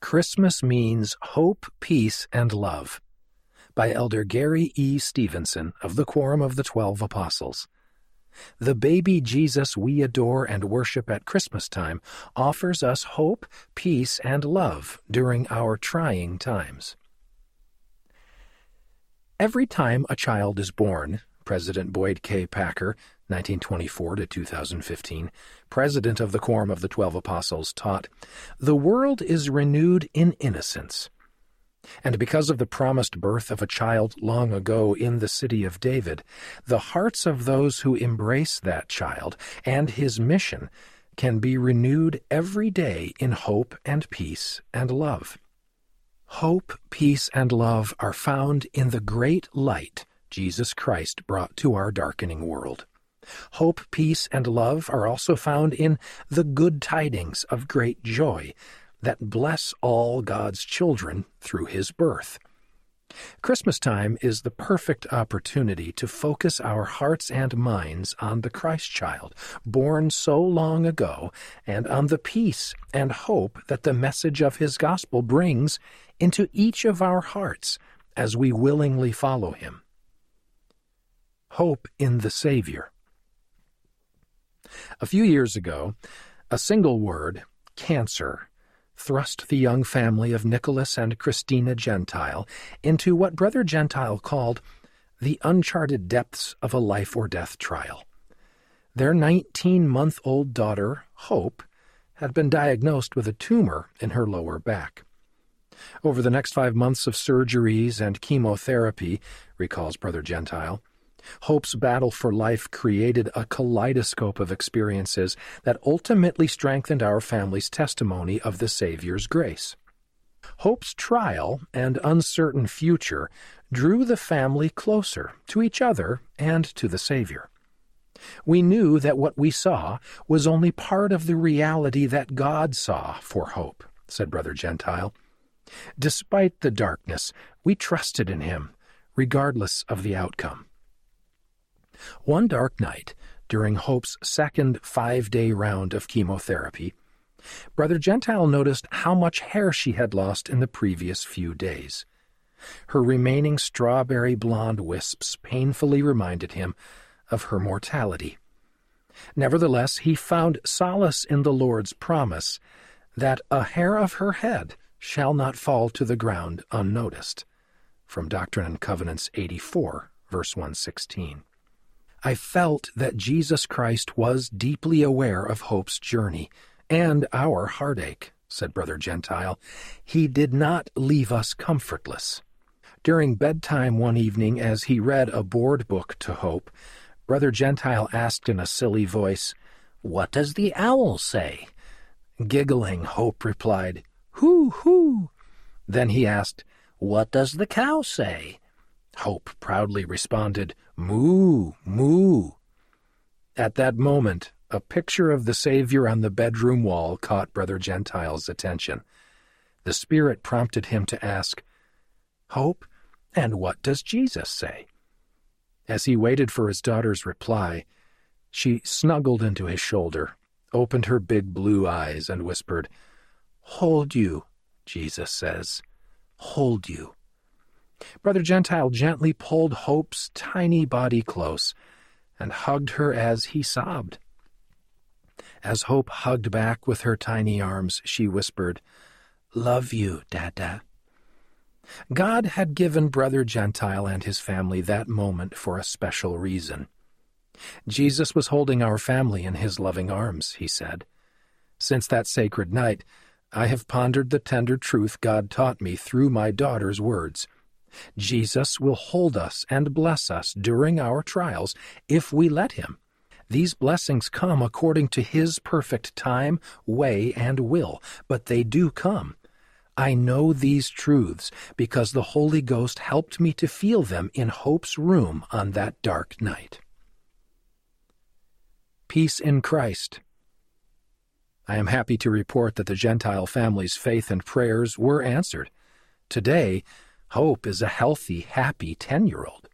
Christmas Means Hope, Peace, and Love by Elder Gary E. Stevenson of the Quorum of the Twelve Apostles. The baby Jesus we adore and worship at Christmas time offers us hope, peace, and love during our trying times. Every time a child is born, President Boyd K. Packer, 1924 to 2015, president of the Quorum of the Twelve Apostles, taught, The world is renewed in innocence. And because of the promised birth of a child long ago in the city of David, the hearts of those who embrace that child and his mission can be renewed every day in hope and peace and love. Hope, peace, and love are found in the great light Jesus Christ brought to our darkening world. Hope, peace, and love are also found in the good tidings of great joy that bless all God's children through his birth. Christmas time is the perfect opportunity to focus our hearts and minds on the Christ child, born so long ago, and on the peace and hope that the message of his gospel brings into each of our hearts as we willingly follow him. Hope in the Savior. A few years ago, a single word, cancer, thrust the young family of Nicholas and Christina Gentile into what Brother Gentile called the uncharted depths of a life or death trial. Their 19 month old daughter, Hope, had been diagnosed with a tumor in her lower back. Over the next five months of surgeries and chemotherapy, recalls Brother Gentile, Hope's battle for life created a kaleidoscope of experiences that ultimately strengthened our family's testimony of the Savior's grace. Hope's trial and uncertain future drew the family closer to each other and to the Savior. We knew that what we saw was only part of the reality that God saw for Hope, said Brother Gentile. Despite the darkness, we trusted in Him, regardless of the outcome. One dark night, during Hope's second five day round of chemotherapy, Brother Gentile noticed how much hair she had lost in the previous few days. Her remaining strawberry blonde wisps painfully reminded him of her mortality. Nevertheless, he found solace in the Lord's promise that a hair of her head shall not fall to the ground unnoticed. From Doctrine and Covenants 84, verse 116. I felt that Jesus Christ was deeply aware of Hope's journey and our heartache, said Brother Gentile. He did not leave us comfortless. During bedtime one evening, as he read a board book to Hope, Brother Gentile asked in a silly voice, What does the owl say? Giggling, Hope replied, Hoo, hoo. Then he asked, What does the cow say? Hope proudly responded, Moo, moo. At that moment, a picture of the Savior on the bedroom wall caught Brother Gentile's attention. The Spirit prompted him to ask, Hope, and what does Jesus say? As he waited for his daughter's reply, she snuggled into his shoulder, opened her big blue eyes, and whispered, Hold you, Jesus says. Hold you. Brother Gentile gently pulled Hope's tiny body close and hugged her as he sobbed. As Hope hugged back with her tiny arms, she whispered, Love you, Dada. God had given Brother Gentile and his family that moment for a special reason. Jesus was holding our family in his loving arms, he said. Since that sacred night, I have pondered the tender truth God taught me through my daughter's words. Jesus will hold us and bless us during our trials if we let Him. These blessings come according to His perfect time, way, and will, but they do come. I know these truths because the Holy Ghost helped me to feel them in Hope's room on that dark night. Peace in Christ. I am happy to report that the Gentile family's faith and prayers were answered. Today, Hope is a healthy, happy 10 year old.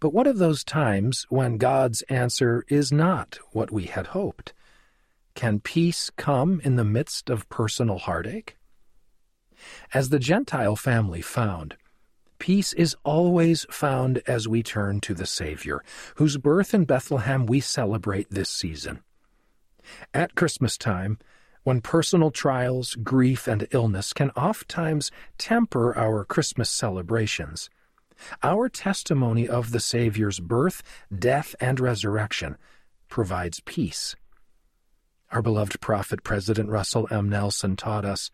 But what of those times when God's answer is not what we had hoped? Can peace come in the midst of personal heartache? As the Gentile family found, peace is always found as we turn to the Savior, whose birth in Bethlehem we celebrate this season. At Christmas time, when personal trials, grief, and illness can oftentimes temper our Christmas celebrations, our testimony of the Savior's birth, death, and resurrection provides peace. Our beloved prophet President Russell M. Nelson taught us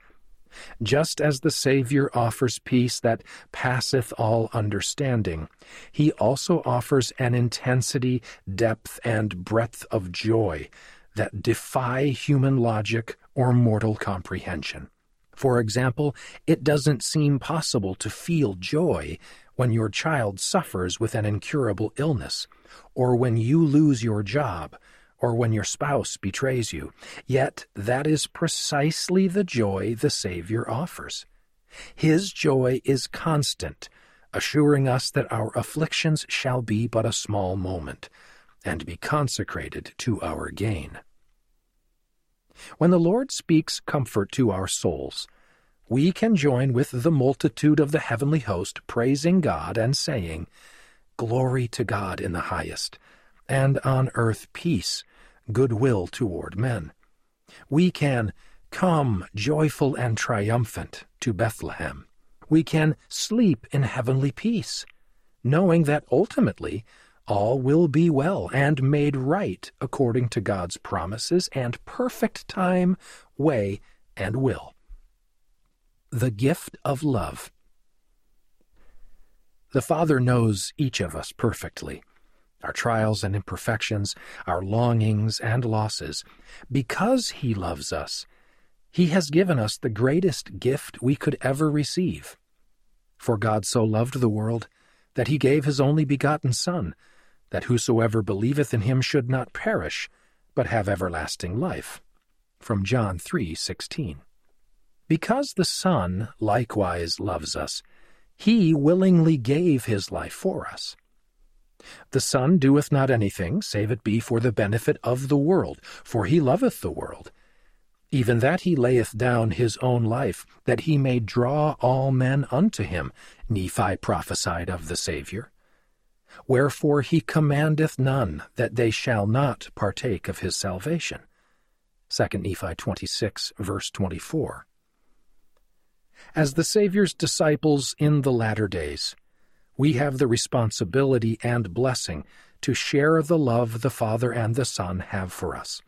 just as the Savior offers peace that passeth all understanding, he also offers an intensity, depth, and breadth of joy that defy human logic or mortal comprehension. For example, it doesn't seem possible to feel joy when your child suffers with an incurable illness, or when you lose your job, or when your spouse betrays you. Yet that is precisely the joy the Savior offers. His joy is constant, assuring us that our afflictions shall be but a small moment, and be consecrated to our gain. When the Lord speaks comfort to our souls, we can join with the multitude of the heavenly host, praising God and saying, Glory to God in the highest, and on earth peace goodwill toward men. We can come joyful and triumphant to Bethlehem. We can sleep in heavenly peace, knowing that ultimately all will be well and made right according to God's promises and perfect time, way, and will. The gift of love. The Father knows each of us perfectly our trials and imperfections, our longings and losses. Because He loves us, He has given us the greatest gift we could ever receive. For God so loved the world that He gave His only begotten Son, that whosoever believeth in Him should not perish, but have everlasting life. From John 3:16. Because the Son likewise loves us, He willingly gave His life for us. The Son doeth not anything, save it be for the benefit of the world, for he loveth the world. Even that he layeth down his own life, that he may draw all men unto him, Nephi prophesied of the Saviour. Wherefore he commandeth none that they shall not partake of his salvation. 2 Nephi 26, verse 24. As the Savior's disciples in the latter days, we have the responsibility and blessing to share the love the Father and the Son have for us.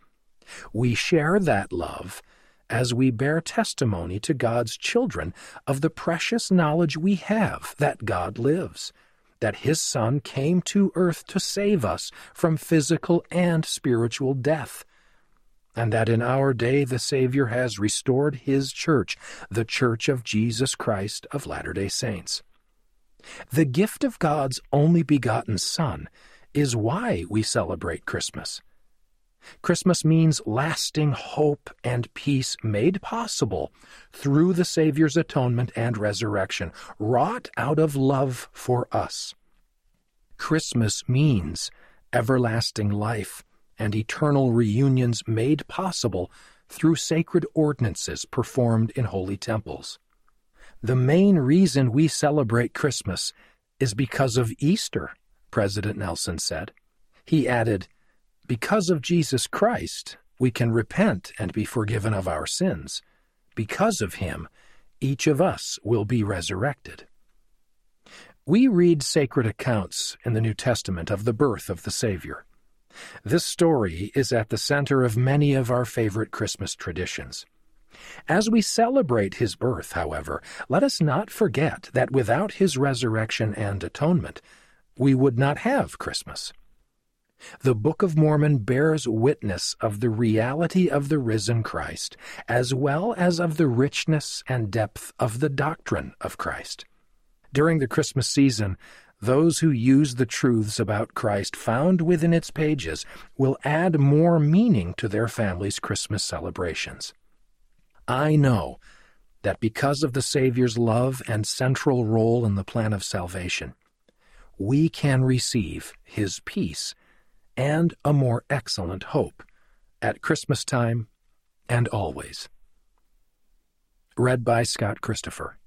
We share that love as we bear testimony to God's children of the precious knowledge we have that God lives, that His Son came to earth to save us from physical and spiritual death, and that in our day the Savior has restored His church, the Church of Jesus Christ of Latter day Saints. The gift of God's only begotten Son is why we celebrate Christmas. Christmas means lasting hope and peace made possible through the Savior's atonement and resurrection, wrought out of love for us. Christmas means everlasting life and eternal reunions made possible through sacred ordinances performed in holy temples. The main reason we celebrate Christmas is because of Easter, President Nelson said. He added, Because of Jesus Christ, we can repent and be forgiven of our sins. Because of him, each of us will be resurrected. We read sacred accounts in the New Testament of the birth of the Savior. This story is at the center of many of our favorite Christmas traditions. As we celebrate his birth, however, let us not forget that without his resurrection and atonement, we would not have Christmas. The Book of Mormon bears witness of the reality of the risen Christ, as well as of the richness and depth of the doctrine of Christ. During the Christmas season, those who use the truths about Christ found within its pages will add more meaning to their family's Christmas celebrations. I know that because of the Savior's love and central role in the plan of salvation, we can receive His peace and a more excellent hope at Christmas time and always. Read by Scott Christopher.